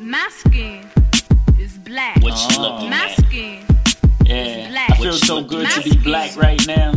My skin is black. What you looking My at? skin Yeah, black. I feel so good to be black right now.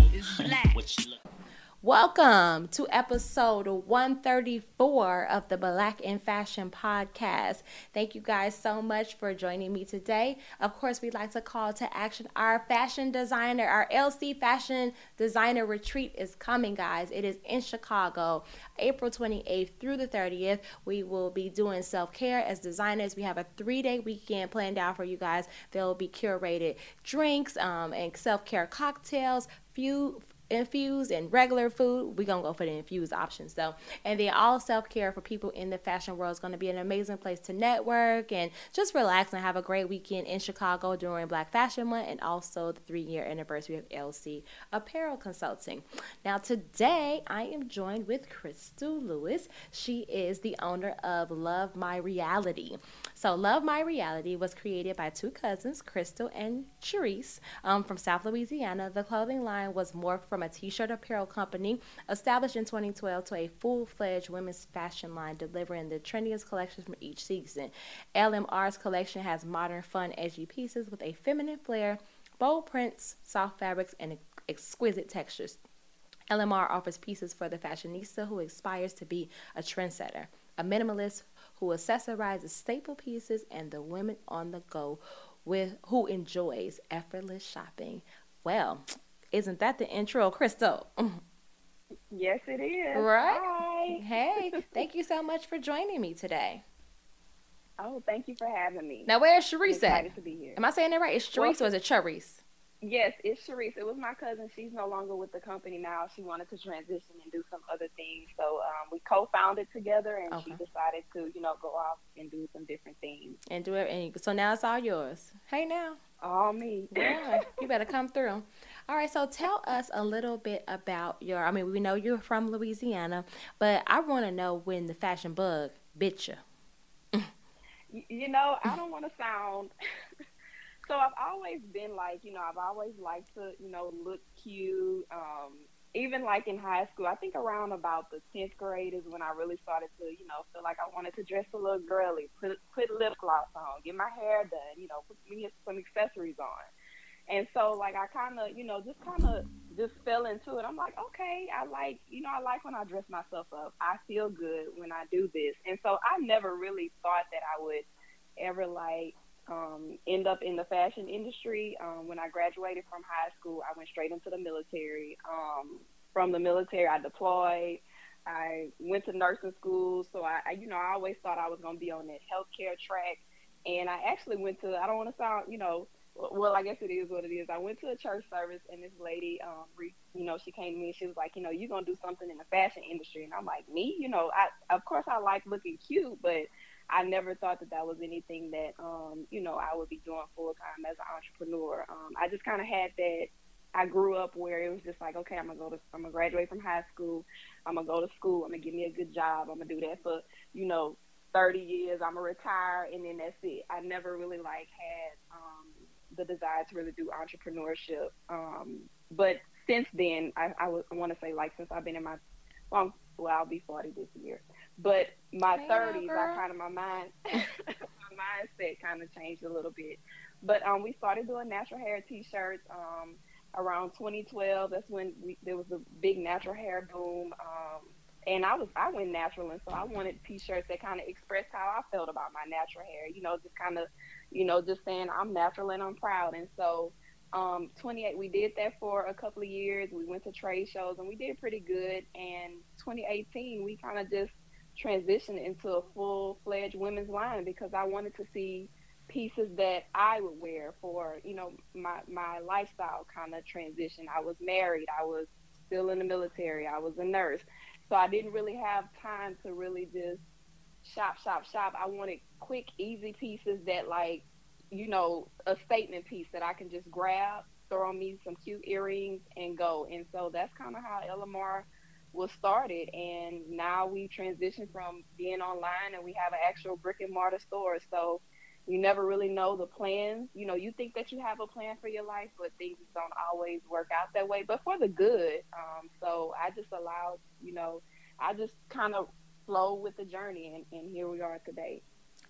Welcome to episode 134 of the Black in Fashion podcast. Thank you guys so much for joining me today. Of course, we'd like to call to action our fashion designer, our LC fashion designer retreat is coming, guys. It is in Chicago, April 28th through the 30th. We will be doing self care as designers. We have a three day weekend planned out for you guys. There will be curated drinks um, and self care cocktails, few infused and regular food. We're gonna go for the infused options though. And then all self-care for people in the fashion world is gonna be an amazing place to network and just relax and have a great weekend in Chicago during Black Fashion Month and also the three-year anniversary of LC Apparel Consulting. Now today I am joined with Crystal Lewis. She is the owner of Love My Reality. So Love My Reality was created by two cousins, Crystal and Cherise, um, from South Louisiana. The clothing line was morphed from a t-shirt apparel company established in 2012 to a full-fledged women's fashion line delivering the trendiest collections from each season. LMR's collection has modern, fun, edgy pieces with a feminine flair, bold prints, soft fabrics, and exquisite textures. LMR offers pieces for the fashionista who aspires to be a trendsetter, a minimalist who accessorizes staple pieces, and the women on the go with who enjoys effortless shopping. Well, isn't that the intro, Crystal? Yes, it is. Right? Hi. hey, thank you so much for joining me today. Oh, thank you for having me. Now, where's I'm Sharice at? excited to be here. Am I saying that right? It's Well- or is it Charisse? Yes, it's Sharice. It was my cousin. She's no longer with the company now. She wanted to transition and do some other things. So um, we co-founded together, and she decided to, you know, go off and do some different things. And do it. And so now it's all yours. Hey, now. All me. Yeah, you better come through. All right, so tell us a little bit about your. I mean, we know you're from Louisiana, but I want to know when the fashion bug bit you. You know, I don't want to sound. so I've always been like, you know, I've always liked to, you know, look cute. Um, even like in high school, I think around about the tenth grade is when I really started to, you know, feel like I wanted to dress a little girly, put put lip gloss on, get my hair done, you know, put me some accessories on. And so, like, I kind of, you know, just kind of just fell into it. I'm like, okay, I like, you know, I like when I dress myself up. I feel good when I do this. And so, I never really thought that I would ever like um, end up in the fashion industry. Um, when I graduated from high school, I went straight into the military. Um, from the military, I deployed. I went to nursing school, so I, I you know, I always thought I was going to be on that healthcare track. And I actually went to, I don't want to sound, you know, well, I guess it is what it is. I went to a church service, and this lady, um, re, you know, she came to me and she was like, you know, you're gonna do something in the fashion industry, and I'm like, me, you know, I of course I like looking cute, but I never thought that that was anything that, um, you know, I would be doing full time as an entrepreneur. Um, I just kind of had that. I grew up where it was just like, okay, I'm gonna go to, I'm gonna graduate from high school, I'm gonna go to school, I'm gonna give me a good job, I'm gonna do that for, you know, 30 years, I'm gonna retire, and then that's it. I never really like had. Um, the desire to really do entrepreneurship. Um, but since then, I, I, I want to say like since I've been in my, well, well, I'll be 40 this year. But my 30s. I kind of, my mind, my mindset kind of changed a little bit. But um, we started doing natural hair t-shirts um, around 2012. That's when we, there was a big natural hair boom. Um, and I was I went natural, and so I wanted t-shirts that kind of expressed how I felt about my natural hair. You know, just kind of, you know, just saying I'm natural and I'm proud. And so, um, 28, we did that for a couple of years. We went to trade shows, and we did pretty good. And 2018, we kind of just transitioned into a full-fledged women's line because I wanted to see pieces that I would wear for, you know, my my lifestyle kind of transition. I was married. I was still in the military. I was a nurse. So I didn't really have time to really just shop, shop, shop. I wanted quick, easy pieces that, like, you know, a statement piece that I can just grab, throw on me some cute earrings, and go. And so that's kind of how LMR was started. And now we transitioned from being online and we have an actual brick and mortar store. So you never really know the plans. You know, you think that you have a plan for your life, but things don't always work out that way, but for the good. Um, so I just allowed, you know, I just kind of flow with the journey, and, and here we are today.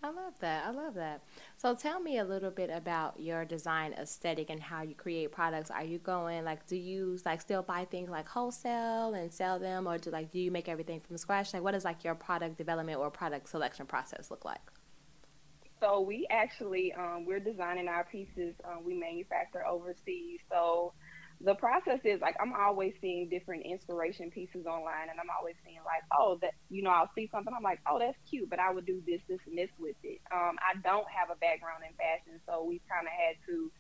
I love that. I love that. So tell me a little bit about your design aesthetic and how you create products. Are you going like do you like still buy things like wholesale and sell them or do like do you make everything from scratch? Like what does like your product development or product selection process look like? So we actually um, we're designing our pieces. Um, we manufacture overseas. So the process is like I'm always seeing different inspiration pieces online, and I'm always seeing like, oh, that you know, I'll see something, I'm like, oh, that's cute, but I would do this, this, and this with it. Um, I don't have a background in fashion, so we've kind of had to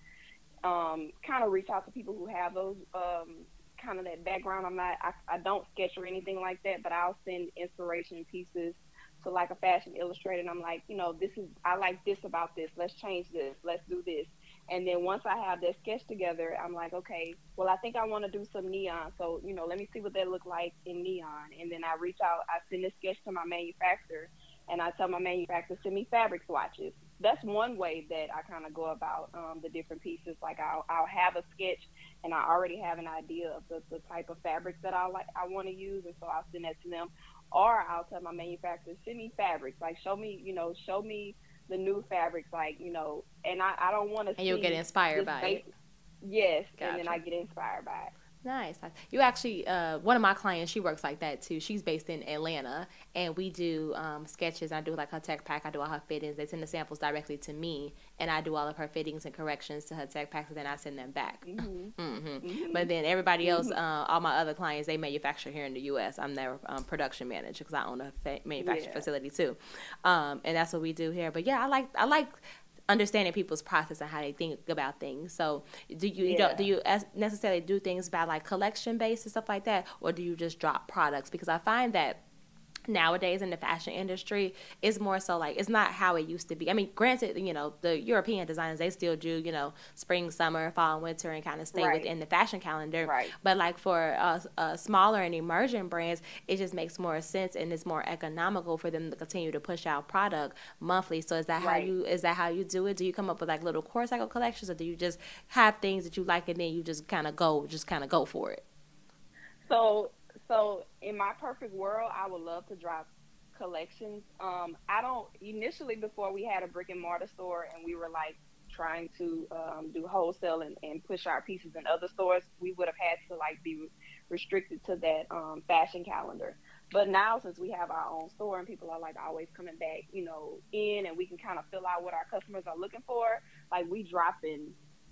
um, kind of reach out to people who have those um, kind of that background. I'm not, I, I don't sketch or anything like that, but I'll send inspiration pieces to like a fashion illustrator, and I'm like, you know, this is I like this about this. Let's change this. Let's do this and then once I have that sketch together, I'm like, okay, well, I think I want to do some neon. So, you know, let me see what that look like in neon. And then I reach out, I send a sketch to my manufacturer, and I tell my manufacturer send me fabric swatches. That's one way that I kind of go about um, the different pieces. Like I'll, I'll have a sketch, and I already have an idea of the, the type of fabrics that I like I want to use, and so I'll send that to them. Or I'll tell my manufacturer send me fabrics. Like show me, you know, show me the new fabrics, like you know, and I, I don't want to. And you'll get inspired by it. Yes, gotcha. and then I get inspired by it. Nice. You actually, uh, one of my clients, she works like that too. She's based in Atlanta, and we do um, sketches. I do like her tech pack. I do all her fittings. They send the samples directly to me, and I do all of her fittings and corrections to her tech packs, and then I send them back. Mm-hmm. mm-hmm. Mm-hmm. But then everybody else, mm-hmm. uh, all my other clients, they manufacture here in the U.S. I'm their um, production manager because I own a fa- manufacturing yeah. facility too, um, and that's what we do here. But yeah, I like I like understanding people's process and how they think about things. So, do you, yeah. don't do you necessarily do things by like collection based and stuff like that, or do you just drop products? Because I find that nowadays in the fashion industry is more so like it's not how it used to be. I mean, granted, you know, the European designers they still do, you know, spring, summer, fall, and winter and kind of stay right. within the fashion calendar. Right. But like for uh, uh, smaller and emerging brands, it just makes more sense and it's more economical for them to continue to push out product monthly. So is that right. how you is that how you do it? Do you come up with like little core cycle collections or do you just have things that you like and then you just kind of go just kind of go for it? So so in my perfect world, I would love to drop collections. Um, I don't initially before we had a brick and mortar store and we were like trying to um, do wholesale and, and push our pieces in other stores, we would have had to like be restricted to that um, fashion calendar. But now since we have our own store and people are like always coming back, you know, in and we can kind of fill out what our customers are looking for, like we drop in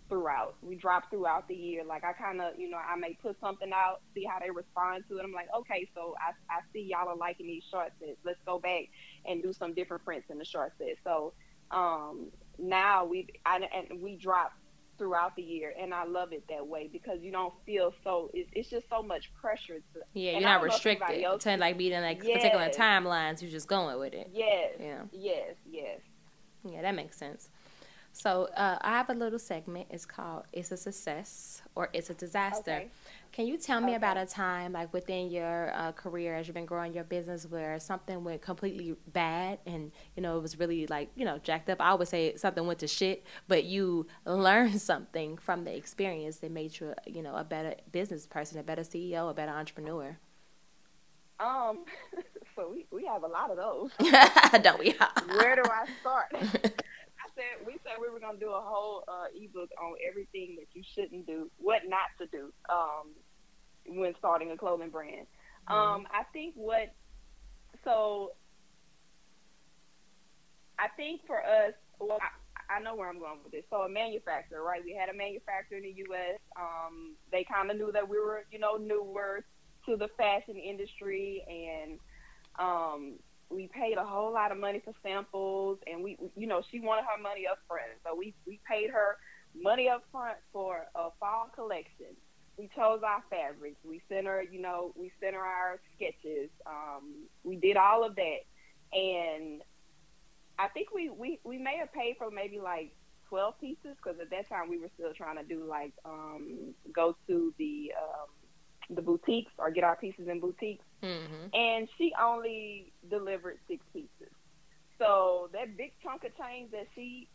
throughout. We drop throughout the year. Like I kind of, you know, I may put something out, see how they respond to it. I'm like, okay, so I, I see y'all are liking these short sets. Let's go back and do some different prints in the short set. So um, now we and we drop throughout the year, and I love it that way because you don't feel so. It's, it's just so much pressure to. Yeah, you're not restricted to like being like yes. particular timelines. You're just going with it. Yes. Yeah. Yes. Yes. Yeah, that makes sense. So uh, I have a little segment. It's called "It's a Success" or "It's a Disaster." Okay. Can you tell me okay. about a time, like within your uh, career, as you've been growing your business, where something went completely bad and you know it was really like you know jacked up? I always say something went to shit, but you learned something from the experience that made you, you know, a better business person, a better CEO, a better entrepreneur. Um, so we we have a lot of those. Don't we? Where do I start? Said we said we were gonna do a whole uh, ebook on everything that you shouldn't do, what not to do, um, when starting a clothing brand. Mm-hmm. Um, I think what so I think for us, well, I, I, know where I'm going with this. So a manufacturer, right? We had a manufacturer in the U.S. Um, they kind of knew that we were, you know, newer to the fashion industry, and um, we paid a whole lot of money for samples, and we, you know, she wanted her money up front, so we we paid her money up front for a fall collection. We chose our fabrics. We sent her, you know, we sent her our sketches. Um, we did all of that, and I think we we we may have paid for maybe like 12 pieces because at that time we were still trying to do like um, go to the um, the boutiques or get our pieces in boutiques. Mm-hmm. And she only delivered six pieces. So that big chunk of change that she,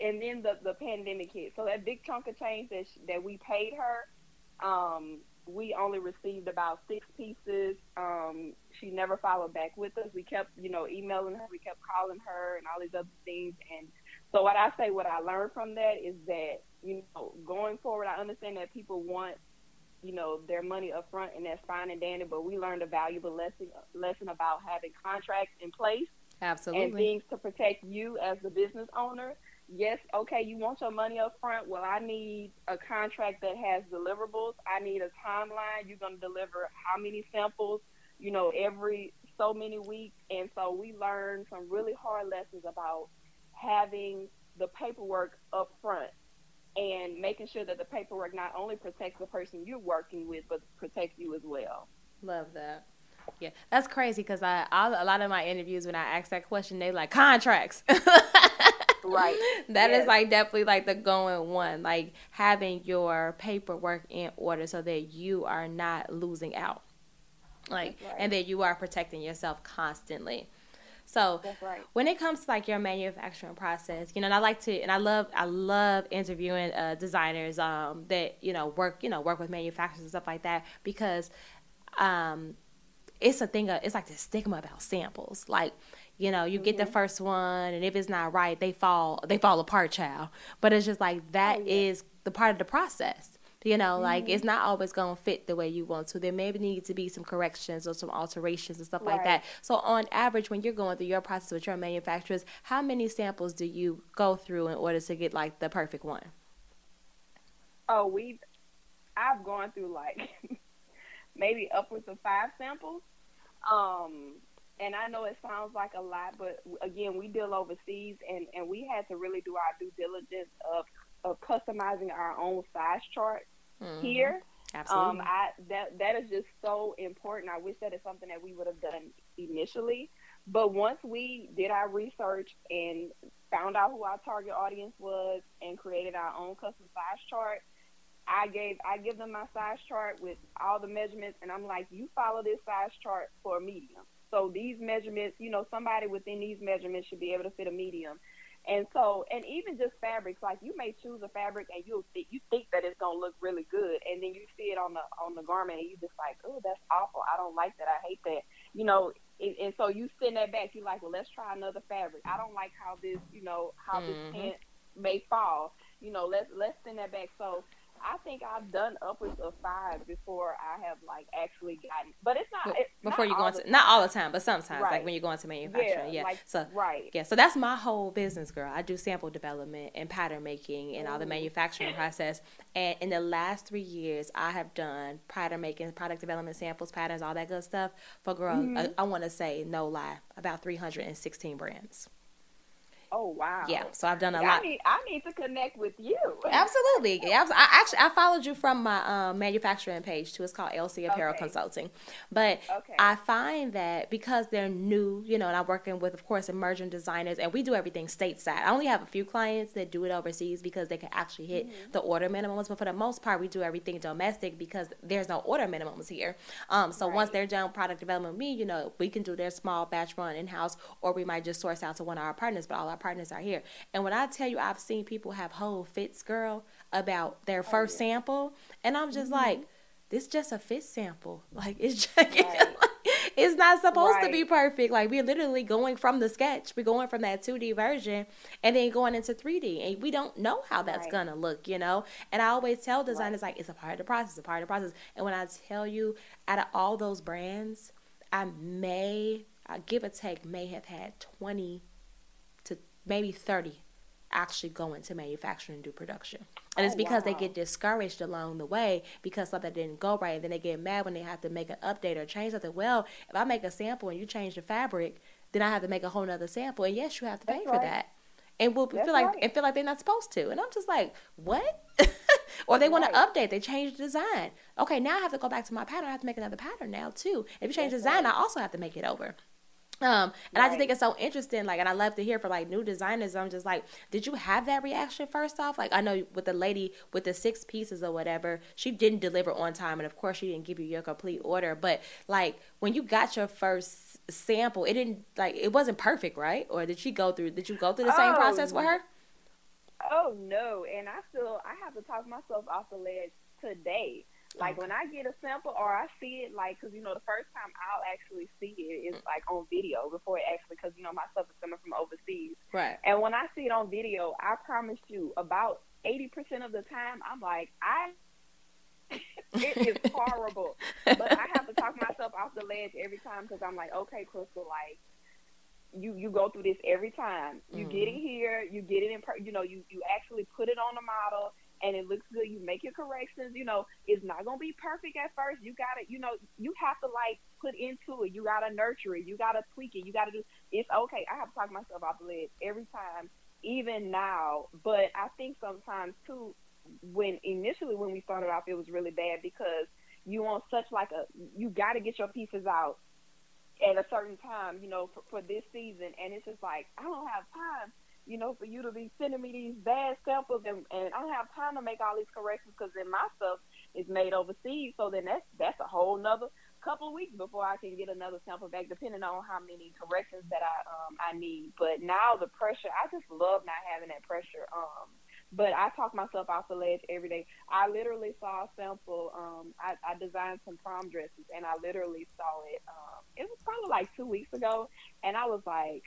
and then the, the pandemic hit. So that big chunk of change that she, that we paid her, um, we only received about six pieces. Um, she never followed back with us. We kept, you know, emailing her. We kept calling her and all these other things. And so what I say, what I learned from that is that, you know, going forward, I understand that people want, you know, their money up front and that's fine and dandy, but we learned a valuable lesson lesson about having contracts in place. Absolutely. And things to protect you as the business owner yes, okay, you want your money up front. Well, I need a contract that has deliverables. I need a timeline. You're going to deliver how many samples, you know, every so many weeks. And so we learned some really hard lessons about having the paperwork up front and making sure that the paperwork not only protects the person you're working with, but protects you as well. Love that. Yeah, that's crazy because I, I, a lot of my interviews when I ask that question, they like contracts. Right. That yes. is like definitely like the going one, like having your paperwork in order so that you are not losing out. Like right. and that you are protecting yourself constantly. So right. when it comes to like your manufacturing process, you know, and I like to, and I love, I love interviewing uh, designers um, that you know work, you know, work with manufacturers and stuff like that because um, it's a thing. Of, it's like the stigma about samples. Like you know, you mm-hmm. get the mm-hmm. first one, and if it's not right, they fall they fall apart, child. But it's just like that oh, yeah. is the part of the process. You know, mm-hmm. like it's not always gonna fit the way you want to. There maybe need to be some corrections or some alterations and stuff right. like that. So on average, when you're going through your process with your manufacturers, how many samples do you go through in order to get like the perfect one? Oh, we I've gone through like maybe upwards of five samples. Um, and I know it sounds like a lot, but again, we deal overseas, and and we had to really do our due diligence of of customizing our own size chart mm-hmm. here. Absolutely. Um, I that that is just so important. I wish that is something that we would have done initially, but once we did our research and found out who our target audience was and created our own custom size chart, I gave I give them my size chart with all the measurements, and I'm like, you follow this size chart for a medium. So these measurements, you know, somebody within these measurements should be able to fit a medium. And so, and even just fabrics, like you may choose a fabric and you'll think you think that it's gonna look really good, and then you see it on the on the garment and you just like, oh, that's awful. I don't like that. I hate that. You know, and, and so you send that back. You're like, well, let's try another fabric. I don't like how this, you know, how mm-hmm. this pant may fall. You know, let's let's send that back. So I think I've done upwards of five before I have like actually gotten, but it's not it's before not you go into time. not all the time, but sometimes right. like when you go into manufacturing, yeah. yeah. Like, so right, yeah. So that's my whole business, girl. I do sample development and pattern making and all the manufacturing process. And in the last three years, I have done pattern making, product development, samples, patterns, all that good stuff for girl. Mm-hmm. I, I want to say no lie, about three hundred and sixteen brands. Oh wow! Yeah, so I've done a lot. I need, I need to connect with you. Absolutely. Yeah, I actually I followed you from my um, manufacturing page too. It's called LC Apparel okay. Consulting. But okay. I find that because they're new, you know, and I'm working with, of course, emerging designers, and we do everything stateside. I only have a few clients that do it overseas because they can actually hit mm-hmm. the order minimums. But for the most part, we do everything domestic because there's no order minimums here. Um, so right. once they're done product development with me, you know, we can do their small batch run in house, or we might just source out to one of our partners. But all our partners are here. And when I tell you, I've seen people have whole fits, girl, about their oh, first oh, yeah. sample, and I'm just mm-hmm. like, this just a fit sample. Like it's just, right. it's not supposed right. to be perfect. Like we're literally going from the sketch, we're going from that 2D version, and then going into 3D, and we don't know how that's right. gonna look, you know. And I always tell designers like it's a part of the process, a part of the process. And when I tell you, out of all those brands, I may, I give or take, may have had 20 maybe 30 actually go into manufacturing and do production. And oh, it's because wow. they get discouraged along the way because something didn't go right. And then they get mad when they have to make an update or change something. Well, if I make a sample and you change the fabric, then I have to make a whole nother sample. And yes, you have to pay That's for that. And we'll That's feel like right. and feel like they're not supposed to. And I'm just like, what? or they want to update, they change the design. Okay, now I have to go back to my pattern. I have to make another pattern now too. If you change That's the design, right. I also have to make it over. Um, and right. I just think it's so interesting. Like, and I love to hear from like new designers. I'm just like, did you have that reaction first off? Like, I know with the lady with the six pieces or whatever, she didn't deliver on time, and of course, she didn't give you your complete order. But like, when you got your first sample, it didn't like it wasn't perfect, right? Or did she go through? Did you go through the same oh, process with her? Oh no, and I still I have to talk myself off the ledge today Like when I get a sample or I see it, like, cause you know the first time I'll actually see it is like on video before it actually, cause you know my stuff is coming from overseas. Right. And when I see it on video, I promise you, about eighty percent of the time, I'm like, I. it is horrible, but I have to talk myself off the ledge every time because I'm like, okay, Crystal, like you you go through this every time. You Mhm. get it here, you get it in, per- you know, you you actually put it on the model, and it looks good. You make your corrections. You know, it's not gonna be perfect at first. You gotta, you know, you have to like put into it. You gotta nurture it. You gotta tweak it. You gotta do. It's okay. I have to talk myself off the ledge every time, even now. But I think sometimes too, when initially when we started off, it was really bad because you want such like a you got to get your pieces out at a certain time, you know, for, for this season, and it's just like I don't have time, you know, for you to be sending me these bad samples, and, and I don't have time to make all these corrections because then my stuff is made overseas, so then that's that's a whole nother couple of weeks before I can get another sample back, depending on how many corrections that I um I need. But now the pressure, I just love not having that pressure. Um, but I talk myself off the ledge every day. I literally saw a sample. Um, I, I designed some prom dresses, and I literally saw it. Um, it was probably like two weeks ago, and I was like,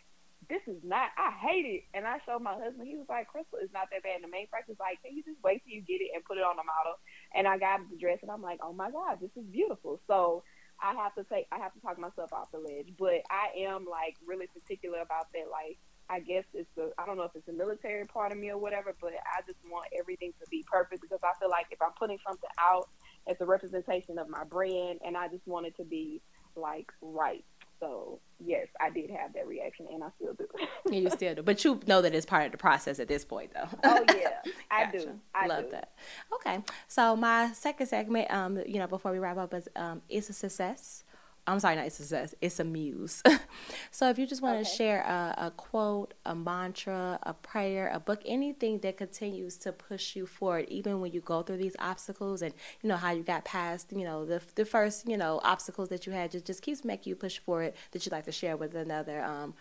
"This is not. I hate it." And I showed my husband. He was like, "Crystal, it's not that bad." And the main practice like, "Can you just wait till you get it and put it on the model?" And I got the dress, and I'm like, "Oh my god, this is beautiful." So I have to take. I have to talk myself off the ledge, but I am like really particular about that. Like I guess it's the I don't know if it's the military part of me or whatever, but I just want everything to be perfect because I feel like if I'm putting something out, it's a representation of my brand, and I just want it to be like right. So yes, I did have that reaction, and I still do. you still do, but you know that it's part of the process at this point, though. oh yeah, I Gotcha. do. I Love do. that. Okay, so my second segment, um, you know, before we wrap up, is um, it's a success. I'm sorry, not it's a success. It's a muse. so if you just want to Okay. share a, a quote, a mantra, a prayer, a book, anything that continues to push you forward, even when you go through these obstacles, and you know how you got past, you know, the the first, you know, obstacles that you had, just just keeps making you push forward. That you'd like to share with another um,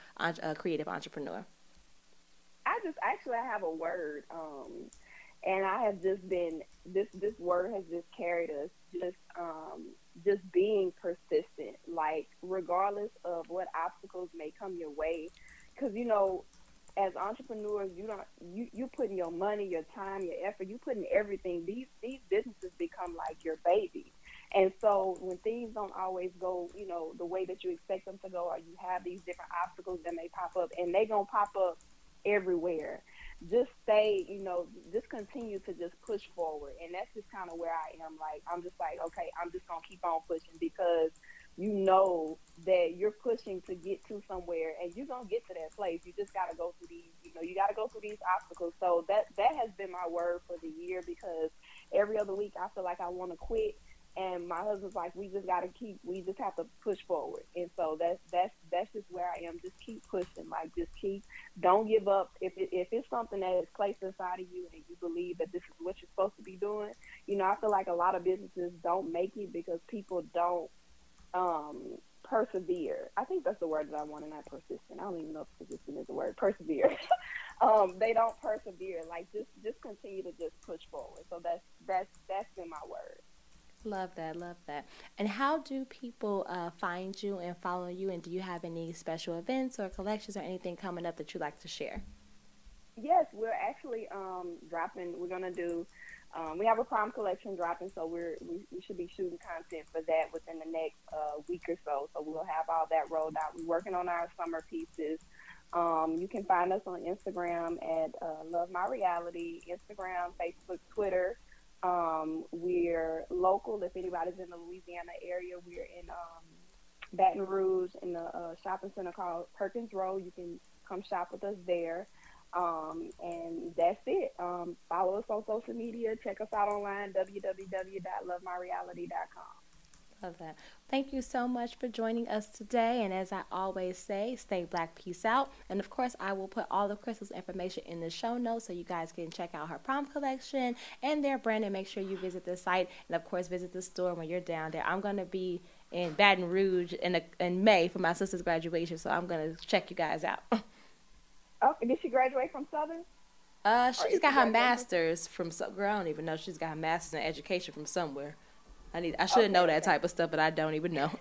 creative entrepreneur. I just actually I have a word, um, and I have just been this this word has just carried us just um, just being persistent, like regardless of what obstacles may come your way, because you know. As entrepreneurs, you don't you you putting your money, your time, your effort, you putting everything. These these businesses become like your baby, and so when things don't always go, you know, the way that you expect them to go, or you have these different obstacles that may pop up, and they gonna pop up everywhere. Just stay, you know, just continue to just push forward. And that's just kind of where I am. Like, I'm just like, okay, I'm just going to keep on pushing because you know that you're pushing to get to somewhere and you're going to get to that place. You just got to go through these, you know, you got to go through these obstacles. So that, that has been my word for the year because every other week I feel like I want to quit and my husband's like, we just got to keep, we just have to push forward. And so that's, that's, that's just where I am. Just keep pushing, like just keep, don't give up. If it, if it's something that is placed inside of you and you believe that this is what you're supposed to be doing, you know, I feel like a lot of businesses don't make it because people don't, um, persevere. I think that's the word that I want, and not persistent. I don't even know if persistent is the word. Persevere. um, they don't persevere. Like just, just continue to just push forward. So that's, that's, that's been my word. Love that, love that. And how do people uh, find you and follow you? And do you have any special events or collections or anything coming up that you'd like to share? Yes, we're actually um, dropping. We're gonna do. Um, we have a prom collection dropping, so we're we, we should be shooting content for that within the next uh, week or so. So we'll have all that rolled out. We're working on our summer pieces. Um, you can find us on Instagram at uh, Love My Reality, Instagram, Facebook, Twitter. Um, we're local. If anybody's in the Louisiana area, we're in um, Baton Rouge in the uh, shopping center called Perkins Rowe. You can come shop with us there. Um, and that's it. Um, follow us on social media. Check us out online, www.lovemyreality.com. Love that. Thank you so much for joining us today. And as I always say, stay black, peace out. And of course, I will put all of Crystal's information in the show notes so you guys can check out her prom collection and their brand and make sure you visit the site. And of course, visit the store when you're down there. I'm going to be in Baton Rouge in, a, in May for my sister's graduation, so I'm going to check you guys out. Oh, did she graduate from Southern? Uh, she's got her master's from some girl. I don't even know. She's got her master's in education from somewhere. I need. I should Okay, know that okay. type of stuff, but I don't even know.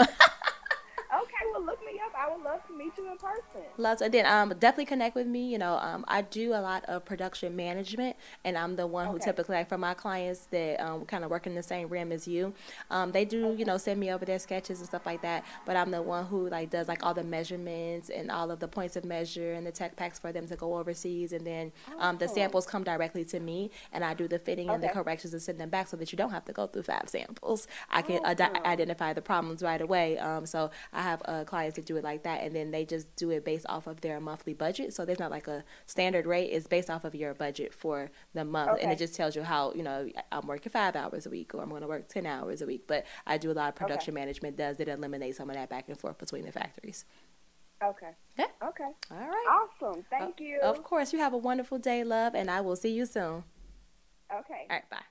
Okay, well look me up. I would love to meet you in person. Lots. And then um, definitely connect with me. You know, um, I do a lot of production management, and I'm the one who typically, like, for my clients that um, kind of work in the same realm as you, um, they do, you know, send me over their sketches and stuff like that. But I'm the one who like does like all the measurements and all of the points of measure and the tech packs for them to go overseas, and then um, the Oh. samples come directly to me, and I do the fitting and the corrections and send them back so that you don't have to go through five samples. I can ide- Awesome. identify the problems right away. Um, so I have uh, clients that do it like that, and then they just do it based off of their monthly budget. So there's not like a standard rate; it's based off of your budget for the month, and it just tells you how you know I'm working five hours a week or I'm going to work ten hours a week. But I do a lot of production management. Does it eliminate some of that back and forth between the factories? Okay. Yeah. Okay. All right. Awesome. Thank uh, you. Of course, you have a wonderful day, love, and I will see you soon. Okay. All right, bye.